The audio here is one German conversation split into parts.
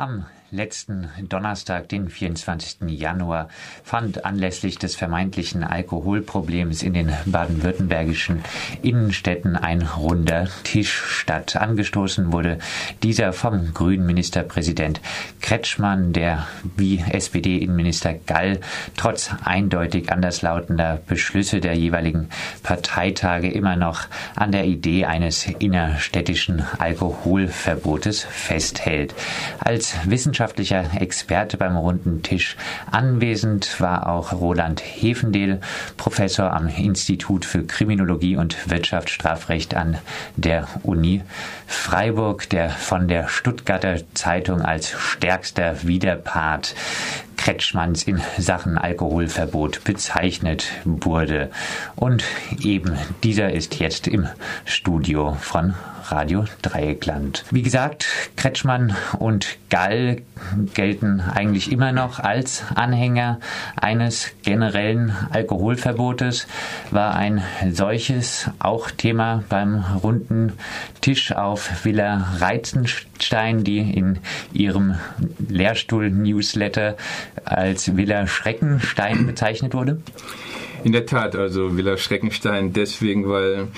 Am letzten Donnerstag, den 24. Januar, fand anlässlich des vermeintlichen Alkoholproblems in den baden-württembergischen Innenstädten ein runder Tisch statt. Angestoßen wurde dieser vom grünen Ministerpräsident Kretschmann, der wie SPD-Innenminister Gall trotz eindeutig anderslautender Beschlüsse der jeweiligen Parteitage immer noch an der Idee eines innerstädtischen Alkoholverbotes festhält. Als wissenschaftlicher Experte beim runden Tisch anwesend war auch Roland Hefendel, Professor am Institut für Kriminologie und Wirtschaftsstrafrecht an der Uni Freiburg, der von der Stuttgarter Zeitung als stärkster Widerpart Kretschmanns in Sachen Alkoholverbot bezeichnet wurde. Und eben dieser ist jetzt im Studio von Radio Dreieckland. Wie gesagt, Kretschmann und Gall gelten eigentlich immer noch als Anhänger eines generellen Alkoholverbotes. War ein solches auch Thema beim runden Tisch auf Villa Reizenstein, die in ihrem Lehrstuhl-Newsletter als Villa Schreckenstein bezeichnet wurde? In der Tat, also Villa Schreckenstein deswegen, weil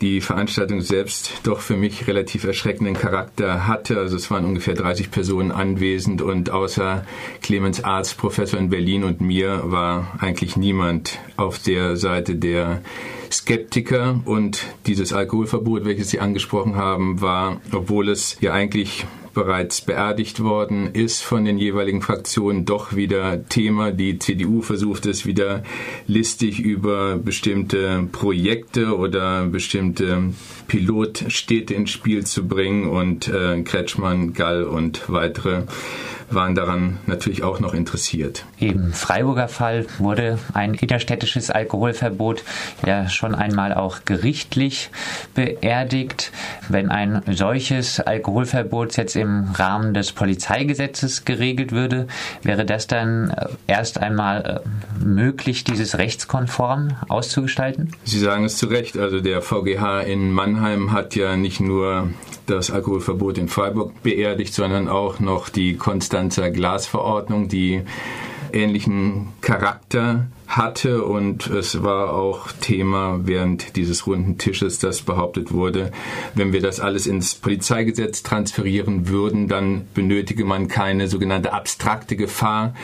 die Veranstaltung selbst doch für mich relativ erschreckenden Charakter hatte. Also es waren ungefähr 30 Personen anwesend und außer Clemens Arzt, Professor in Berlin und mir war eigentlich niemand auf der Seite der Skeptiker und dieses Alkoholverbot, welches Sie angesprochen haben, war, obwohl es ja eigentlich bereits beerdigt worden ist von den jeweiligen Fraktionen, doch wieder Thema. Die CDU versucht es wieder listig über bestimmte Projekte oder bestimmte Pilotstädte ins Spiel zu bringen und äh, Kretschmann, Gall und weitere waren daran natürlich auch noch interessiert. Im Freiburger Fall wurde ein innerstädtisches Alkoholverbot ja schon einmal auch gerichtlich beerdigt. Wenn ein solches Alkoholverbot jetzt im Rahmen des Polizeigesetzes geregelt würde, wäre das dann äh, erst einmal äh, möglich, dieses rechtskonform auszugestalten? Sie sagen es zu Recht. Also der VGH in Mannheim hat ja nicht nur das Alkoholverbot in Freiburg beerdigt, sondern auch noch die Konstanzer Glasverordnung, die ähnlichen Charakter hatte. Und es war auch Thema während dieses runden Tisches, das behauptet wurde, wenn wir das alles ins Polizeigesetz transferieren würden, dann benötige man keine sogenannte abstrakte Gefahr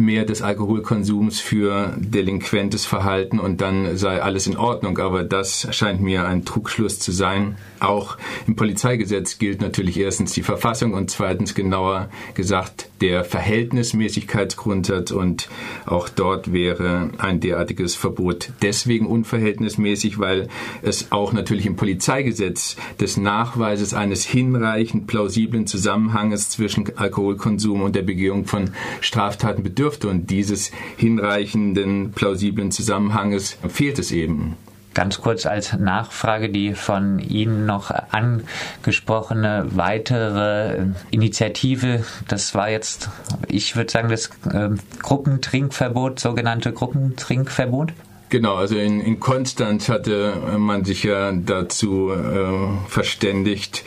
mehr des Alkoholkonsums für delinquentes Verhalten und dann sei alles in Ordnung. Aber das scheint mir ein Trugschluss zu sein. Auch im Polizeigesetz gilt natürlich erstens die Verfassung und zweitens genauer gesagt der Verhältnismäßigkeitsgrundsatz und auch dort wäre ein derartiges Verbot deswegen unverhältnismäßig, weil es auch natürlich im Polizeigesetz des Nachweises eines hinreichend plausiblen Zusammenhanges zwischen Alkoholkonsum und der Begehung von Straftaten bedürfte und dieses hinreichenden plausiblen Zusammenhanges fehlt es eben. Ganz kurz als Nachfrage die von Ihnen noch angesprochene weitere Initiative, das war jetzt, ich würde sagen, das äh, Gruppentrinkverbot, sogenannte Gruppentrinkverbot? Genau, also in, in Konstanz hatte man sich ja dazu äh, verständigt,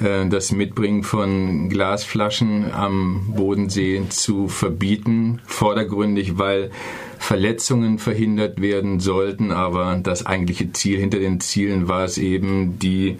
das Mitbringen von Glasflaschen am Bodensee zu verbieten, vordergründig, weil Verletzungen verhindert werden sollten, aber das eigentliche Ziel hinter den Zielen war es eben, die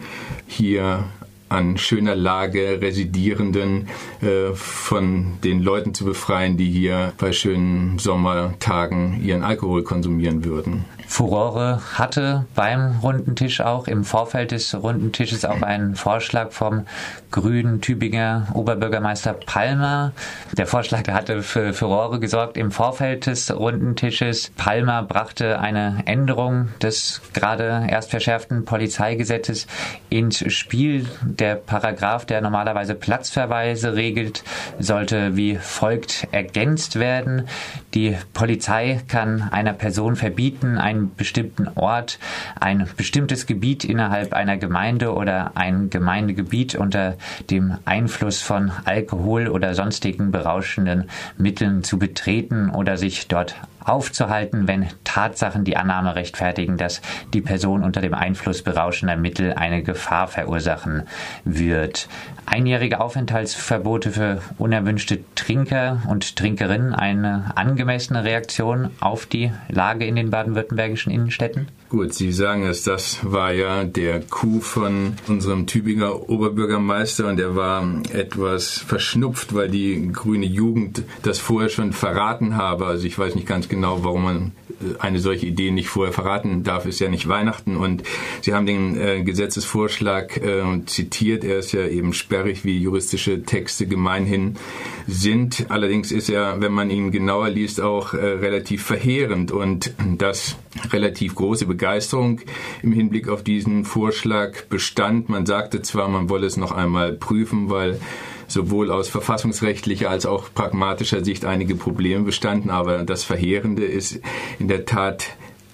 hier an schöner Lage residierenden äh, von den Leuten zu befreien, die hier bei schönen Sommertagen ihren Alkohol konsumieren würden. Furore hatte beim runden Tisch auch im Vorfeld des runden Tisches auch einen Vorschlag vom grünen Tübinger Oberbürgermeister Palmer. Der Vorschlag hatte für Furore gesorgt im Vorfeld des runden Tisches. Palmer brachte eine Änderung des gerade erst verschärften Polizeigesetzes ins Spiel. Der Paragraph, der normalerweise Platzverweise regelt, sollte wie folgt ergänzt werden. Die Polizei kann einer Person verbieten, einen bestimmten Ort, ein bestimmtes Gebiet innerhalb einer Gemeinde oder ein Gemeindegebiet unter dem Einfluss von Alkohol oder sonstigen berauschenden Mitteln zu betreten oder sich dort aufzuhalten, wenn Tatsachen die Annahme rechtfertigen, dass die Person unter dem Einfluss berauschender Mittel eine Gefahr verursachen wird. Einjährige Aufenthaltsverbote für unerwünschte Trinker und Trinkerinnen eine angemessene Reaktion auf die Lage in den baden-württembergischen Innenstädten? Gut, Sie sagen es, das war ja der Coup von unserem Tübinger Oberbürgermeister und er war etwas verschnupft, weil die grüne Jugend das vorher schon verraten habe. Also ich weiß nicht ganz genau, warum man äh, eine solche Idee nicht vorher verraten darf, ist ja nicht Weihnachten. Und Sie haben den äh, Gesetzesvorschlag äh, zitiert, er ist ja eben sperrig, wie juristische Texte gemeinhin sind. Allerdings ist er, wenn man ihn genauer liest, auch äh, relativ verheerend und das relativ große Begeisterung im Hinblick auf diesen Vorschlag bestand. Man sagte zwar, man wolle es noch einmal prüfen, weil sowohl aus verfassungsrechtlicher als auch pragmatischer Sicht einige Probleme bestanden, aber das Verheerende ist in der Tat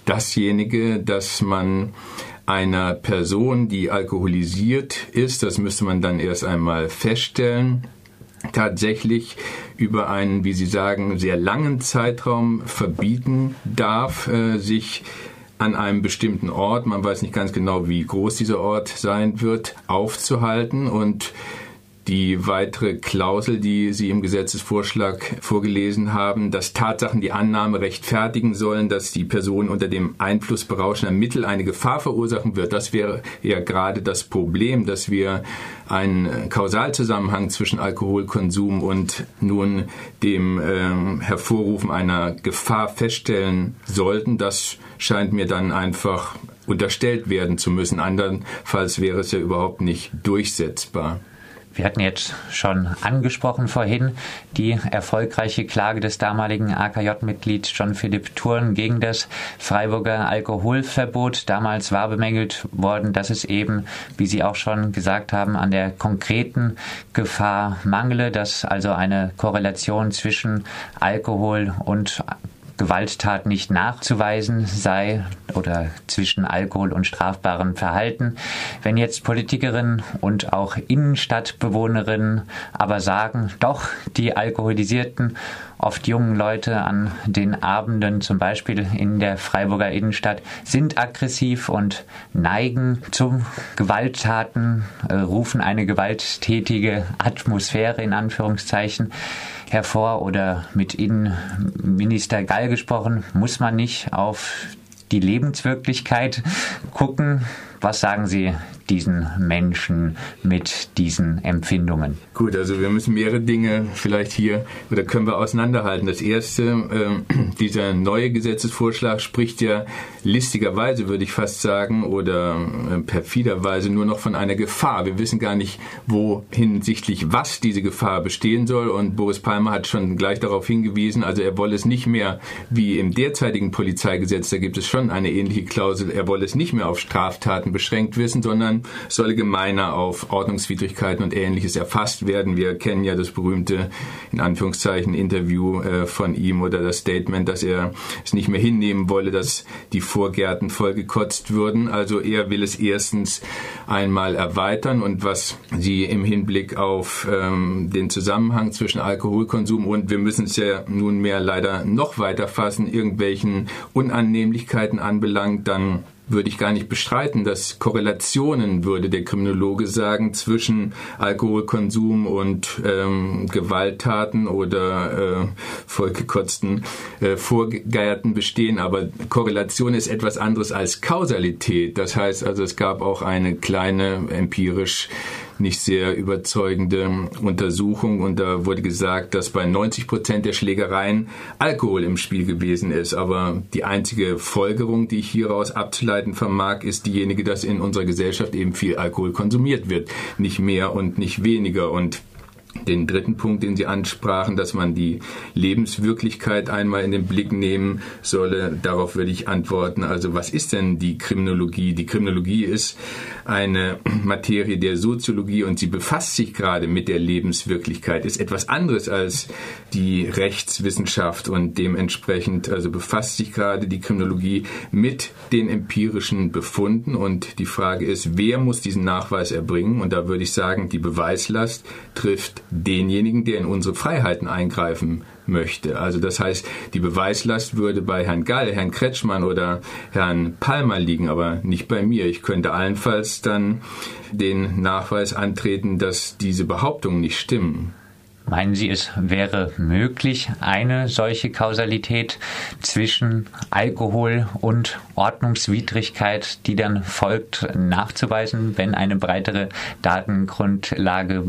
dasjenige, dass man einer Person, die alkoholisiert ist, das müsste man dann erst einmal feststellen, tatsächlich über einen, wie Sie sagen, sehr langen Zeitraum verbieten darf, äh, sich an einem bestimmten Ort, man weiß nicht ganz genau, wie groß dieser Ort sein wird, aufzuhalten. Und die weitere Klausel, die Sie im Gesetzesvorschlag vorgelesen haben, dass Tatsachen die Annahme rechtfertigen sollen, dass die Person unter dem Einfluss berauschender Mittel eine Gefahr verursachen wird. Das wäre ja gerade das Problem, dass wir einen Kausalzusammenhang zwischen Alkoholkonsum und nun dem äh, Hervorrufen einer Gefahr feststellen sollten. Das scheint mir dann einfach unterstellt werden zu müssen. Andernfalls wäre es ja überhaupt nicht durchsetzbar. Wir hatten jetzt schon angesprochen vorhin die erfolgreiche Klage des damaligen AKJ-Mitglieds John Philipp Thurn gegen das Freiburger Alkoholverbot. Damals war bemängelt worden, dass es eben, wie Sie auch schon gesagt haben, an der konkreten Gefahr mangle, dass also eine Korrelation zwischen Alkohol und Gewalttat nicht nachzuweisen sei oder zwischen Alkohol und strafbarem Verhalten. Wenn jetzt Politikerinnen und auch Innenstadtbewohnerinnen aber sagen, doch, die alkoholisierten, oft jungen Leute an den Abenden, zum Beispiel in der Freiburger Innenstadt, sind aggressiv und neigen zu Gewalttaten, äh, rufen eine gewalttätige Atmosphäre in Anführungszeichen hervor oder mit Innenminister Gall gesprochen, muss man nicht auf die Lebenswirklichkeit gucken. Was sagen Sie diesen Menschen mit diesen Empfindungen? Gut, also wir müssen mehrere Dinge vielleicht hier oder können wir auseinanderhalten. Das erste, äh, dieser neue Gesetzesvorschlag spricht ja listigerweise, würde ich fast sagen, oder äh, perfiderweise nur noch von einer Gefahr. Wir wissen gar nicht, wo hinsichtlich was diese Gefahr bestehen soll. Und Boris Palmer hat schon gleich darauf hingewiesen, also er wolle es nicht mehr wie im derzeitigen Polizeigesetz, da gibt es schon eine ähnliche Klausel, er wolle es nicht mehr auf Straftaten beschränkt wissen, sondern soll gemeiner auf Ordnungswidrigkeiten und ähnliches erfasst werden. Wir kennen ja das berühmte, in Anführungszeichen, Interview äh, von ihm oder das Statement, dass er es nicht mehr hinnehmen wolle, dass die Vorgärten vollgekotzt würden. Also er will es erstens einmal erweitern und was Sie im Hinblick auf ähm, den Zusammenhang zwischen Alkoholkonsum und wir müssen es ja nunmehr leider noch weiter fassen, irgendwelchen Unannehmlichkeiten anbelangt, dann würde ich gar nicht bestreiten, dass Korrelationen, würde der Kriminologe sagen, zwischen Alkoholkonsum und ähm, Gewalttaten oder äh, vollgekotzten äh, Vorgeierten bestehen. Aber Korrelation ist etwas anderes als Kausalität. Das heißt also, es gab auch eine kleine empirisch nicht sehr überzeugende Untersuchung und da wurde gesagt, dass bei 90 Prozent der Schlägereien Alkohol im Spiel gewesen ist. Aber die einzige Folgerung, die ich hieraus abzuleiten vermag, ist diejenige, dass in unserer Gesellschaft eben viel Alkohol konsumiert wird. Nicht mehr und nicht weniger. Und den dritten Punkt, den Sie ansprachen, dass man die Lebenswirklichkeit einmal in den Blick nehmen solle, darauf würde ich antworten. Also was ist denn die Kriminologie? Die Kriminologie ist eine Materie der Soziologie und sie befasst sich gerade mit der Lebenswirklichkeit, ist etwas anderes als die Rechtswissenschaft und dementsprechend also befasst sich gerade die Kriminologie mit den empirischen Befunden und die Frage ist, wer muss diesen Nachweis erbringen? Und da würde ich sagen, die Beweislast trifft denjenigen, der in unsere Freiheiten eingreifen möchte. Also das heißt, die Beweislast würde bei Herrn Gall, Herrn Kretschmann oder Herrn Palmer liegen, aber nicht bei mir. Ich könnte allenfalls dann den Nachweis antreten, dass diese Behauptungen nicht stimmen. Meinen Sie, es wäre möglich, eine solche Kausalität zwischen Alkohol und Ordnungswidrigkeit, die dann folgt, nachzuweisen, wenn eine breitere Datengrundlage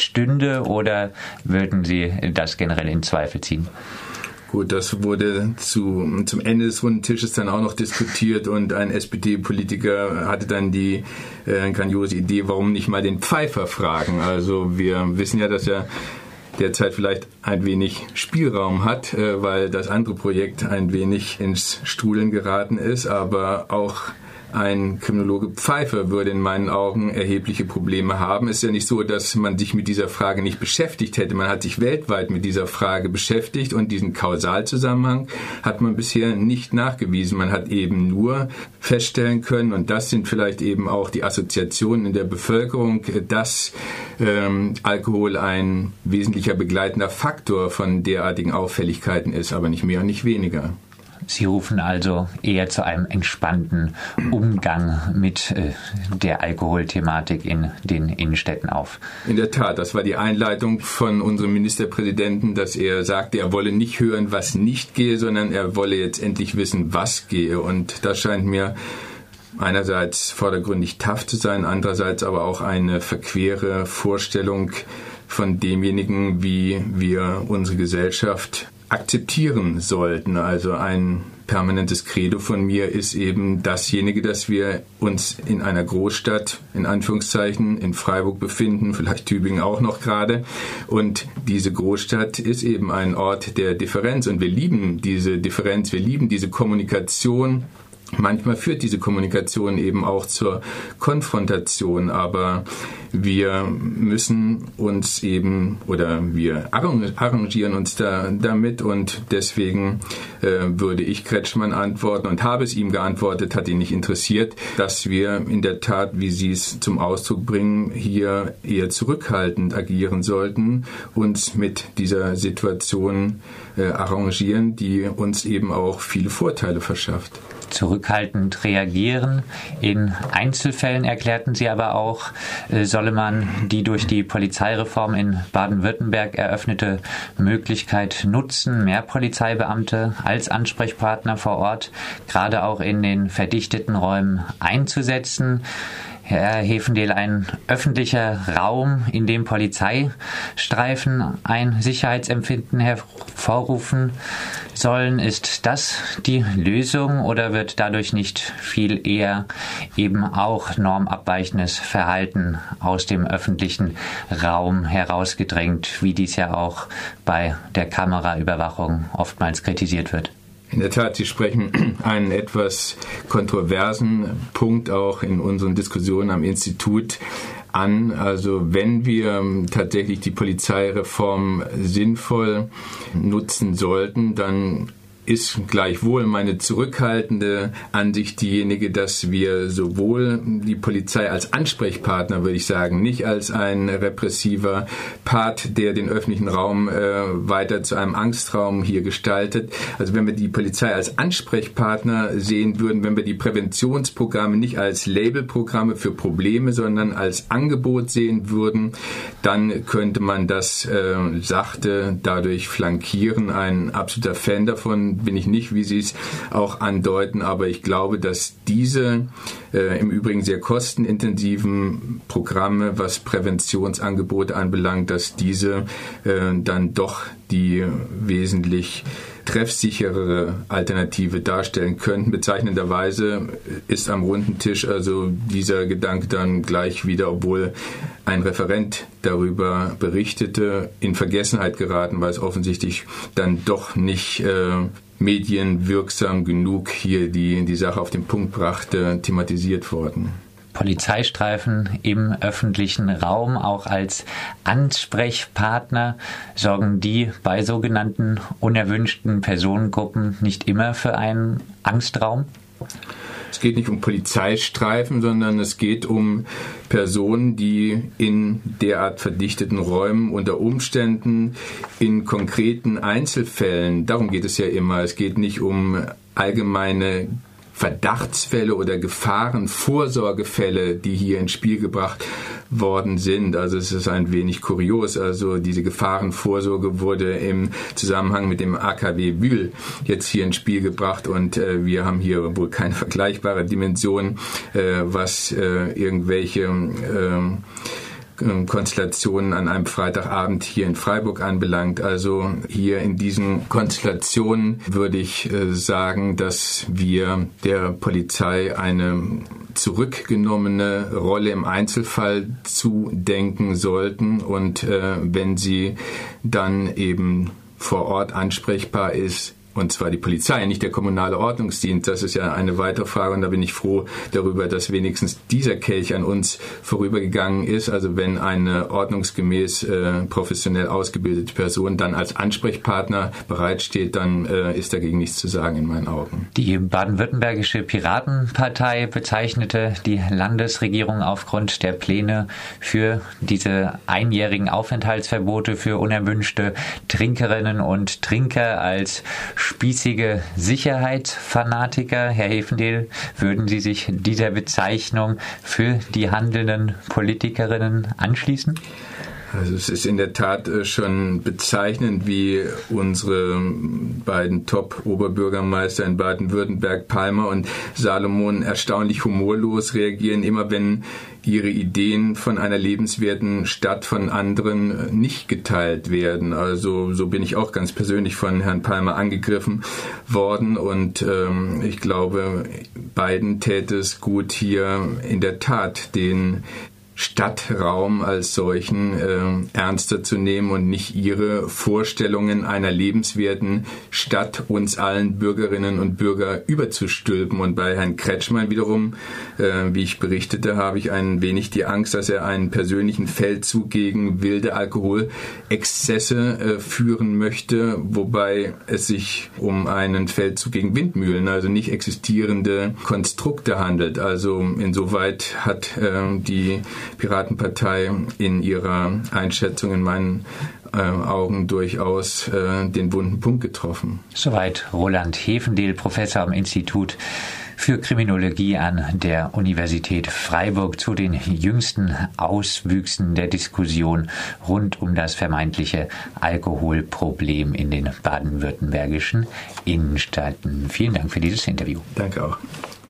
bestünde, oder würden Sie das generell in Zweifel ziehen? Gut, das wurde zu, zum Ende des runden Tisches dann auch noch diskutiert und ein SPD-Politiker hatte dann die äh, grandiose Idee, warum nicht mal den Pfeifer fragen. Also wir wissen ja, dass er derzeit vielleicht ein wenig Spielraum hat, äh, weil das andere Projekt ein wenig ins Strudeln geraten ist, aber auch ein Kriminologe Pfeiffer würde in meinen Augen erhebliche Probleme haben. Es ist ja nicht so, dass man sich mit dieser Frage nicht beschäftigt hätte. Man hat sich weltweit mit dieser Frage beschäftigt und diesen Kausalzusammenhang hat man bisher nicht nachgewiesen. Man hat eben nur feststellen können, und das sind vielleicht eben auch die Assoziationen in der Bevölkerung, dass ähm, Alkohol ein wesentlicher begleitender Faktor von derartigen Auffälligkeiten ist, aber nicht mehr und nicht weniger. Sie rufen also eher zu einem entspannten Umgang mit äh, der Alkoholthematik in den Innenstädten auf. In der Tat, das war die Einleitung von unserem Ministerpräsidenten, dass er sagte, er wolle nicht hören, was nicht gehe, sondern er wolle jetzt endlich wissen, was gehe. Und das scheint mir einerseits vordergründig tough zu sein, andererseits aber auch eine verquere Vorstellung von demjenigen, wie wir unsere Gesellschaft akzeptieren sollten. Also ein permanentes Credo von mir ist eben dasjenige, dass wir uns in einer Großstadt, in Anführungszeichen, in Freiburg befinden, vielleicht Tübingen auch noch gerade. Und diese Großstadt ist eben ein Ort der Differenz. Und wir lieben diese Differenz, wir lieben diese Kommunikation Manchmal führt diese Kommunikation eben auch zur Konfrontation, aber wir müssen uns eben oder wir arrangieren uns da damit und deswegen äh, würde ich Kretschmann antworten und habe es ihm geantwortet, hat ihn nicht interessiert, dass wir in der Tat, wie Sie es zum Ausdruck bringen, hier eher zurückhaltend agieren sollten, uns mit dieser Situation äh, arrangieren, die uns eben auch viele Vorteile verschafft zurückhaltend reagieren. In Einzelfällen erklärten sie aber auch, äh, solle man die durch die Polizeireform in Baden-Württemberg eröffnete Möglichkeit nutzen, mehr Polizeibeamte als Ansprechpartner vor Ort, gerade auch in den verdichteten Räumen einzusetzen. Herr Hefendel, ein öffentlicher Raum, in dem Polizeistreifen ein Sicherheitsempfinden hervorrufen sollen, ist das die Lösung oder wird dadurch nicht viel eher eben auch normabweichendes Verhalten aus dem öffentlichen Raum herausgedrängt, wie dies ja auch bei der Kameraüberwachung oftmals kritisiert wird? In der Tat, Sie sprechen einen etwas kontroversen Punkt auch in unseren Diskussionen am Institut an. Also wenn wir tatsächlich die Polizeireform sinnvoll nutzen sollten, dann ist gleichwohl meine zurückhaltende Ansicht diejenige, dass wir sowohl die Polizei als Ansprechpartner, würde ich sagen, nicht als ein repressiver Part, der den öffentlichen Raum äh, weiter zu einem Angstraum hier gestaltet. Also wenn wir die Polizei als Ansprechpartner sehen würden, wenn wir die Präventionsprogramme nicht als Labelprogramme für Probleme, sondern als Angebot sehen würden, dann könnte man das äh, sachte dadurch flankieren. Ein absoluter Fan davon bin ich nicht, wie Sie es auch andeuten, aber ich glaube, dass diese äh, im Übrigen sehr kostenintensiven Programme, was Präventionsangebote anbelangt, dass diese äh, dann doch die wesentlich treffsicherere Alternative darstellen könnten. Bezeichnenderweise ist am runden Tisch also dieser Gedanke dann gleich wieder, obwohl ein Referent darüber berichtete, in Vergessenheit geraten, weil es offensichtlich dann doch nicht äh, medienwirksam genug hier die, die Sache auf den Punkt brachte, thematisiert worden. Polizeistreifen im öffentlichen Raum auch als Ansprechpartner sorgen die bei sogenannten unerwünschten Personengruppen nicht immer für einen Angstraum? Es geht nicht um Polizeistreifen, sondern es geht um Personen, die in derart verdichteten Räumen unter Umständen in konkreten Einzelfällen, darum geht es ja immer, es geht nicht um allgemeine Verdachtsfälle oder Gefahren, Vorsorgefälle, die hier ins Spiel gebracht worden sind. Also es ist ein wenig kurios. Also diese Gefahrenvorsorge wurde im Zusammenhang mit dem AKW Bühl jetzt hier ins Spiel gebracht und äh, wir haben hier wohl keine vergleichbare Dimension, äh, was äh, irgendwelche äh, ähm, Konstellationen an einem Freitagabend hier in Freiburg anbelangt. Also hier in diesen Konstellationen würde ich äh, sagen, dass wir der Polizei eine zurückgenommene Rolle im Einzelfall zudenken sollten und äh, wenn sie dann eben vor Ort ansprechbar ist, und zwar die Polizei, nicht der kommunale Ordnungsdienst. Das ist ja eine weitere Frage und da bin ich froh darüber, dass wenigstens dieser Kelch an uns vorübergegangen ist. Also wenn eine ordnungsgemäß äh, professionell ausgebildete Person dann als Ansprechpartner bereitsteht, dann äh, ist dagegen nichts zu sagen in meinen Augen. Die baden-württembergische Piratenpartei bezeichnete die Landesregierung aufgrund der Pläne für diese einjährigen Aufenthaltsverbote für unerwünschte Trinkerinnen und Trinker als spießige Sicherheitsfanatiker. Herr Hefendel, würden Sie sich dieser Bezeichnung für die handelnden Politikerinnen anschließen? Also es ist in der Tat äh, schon bezeichnend, wie unsere beiden Top-Oberbürgermeister in Baden-Württemberg, Palmer und Salomon, erstaunlich humorlos reagieren, immer wenn ihre Ideen von einer lebenswerten Stadt von anderen äh, nicht geteilt werden. Also so bin ich auch ganz persönlich von Herrn Palmer angegriffen worden und ähm, ich glaube, beiden täte es gut, hier in der Tat den Stadtraum als solchen äh, ernster zu nehmen und nicht ihre Vorstellungen einer lebenswerten Stadt uns allen Bürgerinnen und Bürger überzustülpen. Und bei Herrn Kretschmann wiederum, äh, wie ich berichtete, habe ich ein wenig die Angst, dass er einen persönlichen Feldzug gegen wilde Alkoholexzesse äh, führen möchte, wobei es sich um einen Feldzug gegen Windmühlen, also nicht existierende Konstrukte handelt. Also insoweit hat äh, die Piratenpartei in ihrer Einschätzung in meinen äh, Augen durchaus äh, den wunden Punkt getroffen. Soweit Roland Hefendehl, Professor am Institut für Kriminologie an der Universität Freiburg zu den jüngsten Auswüchsen der Diskussion rund um das vermeintliche Alkoholproblem in den baden-württembergischen Innenstädten. Vielen Dank für dieses Interview. Danke auch.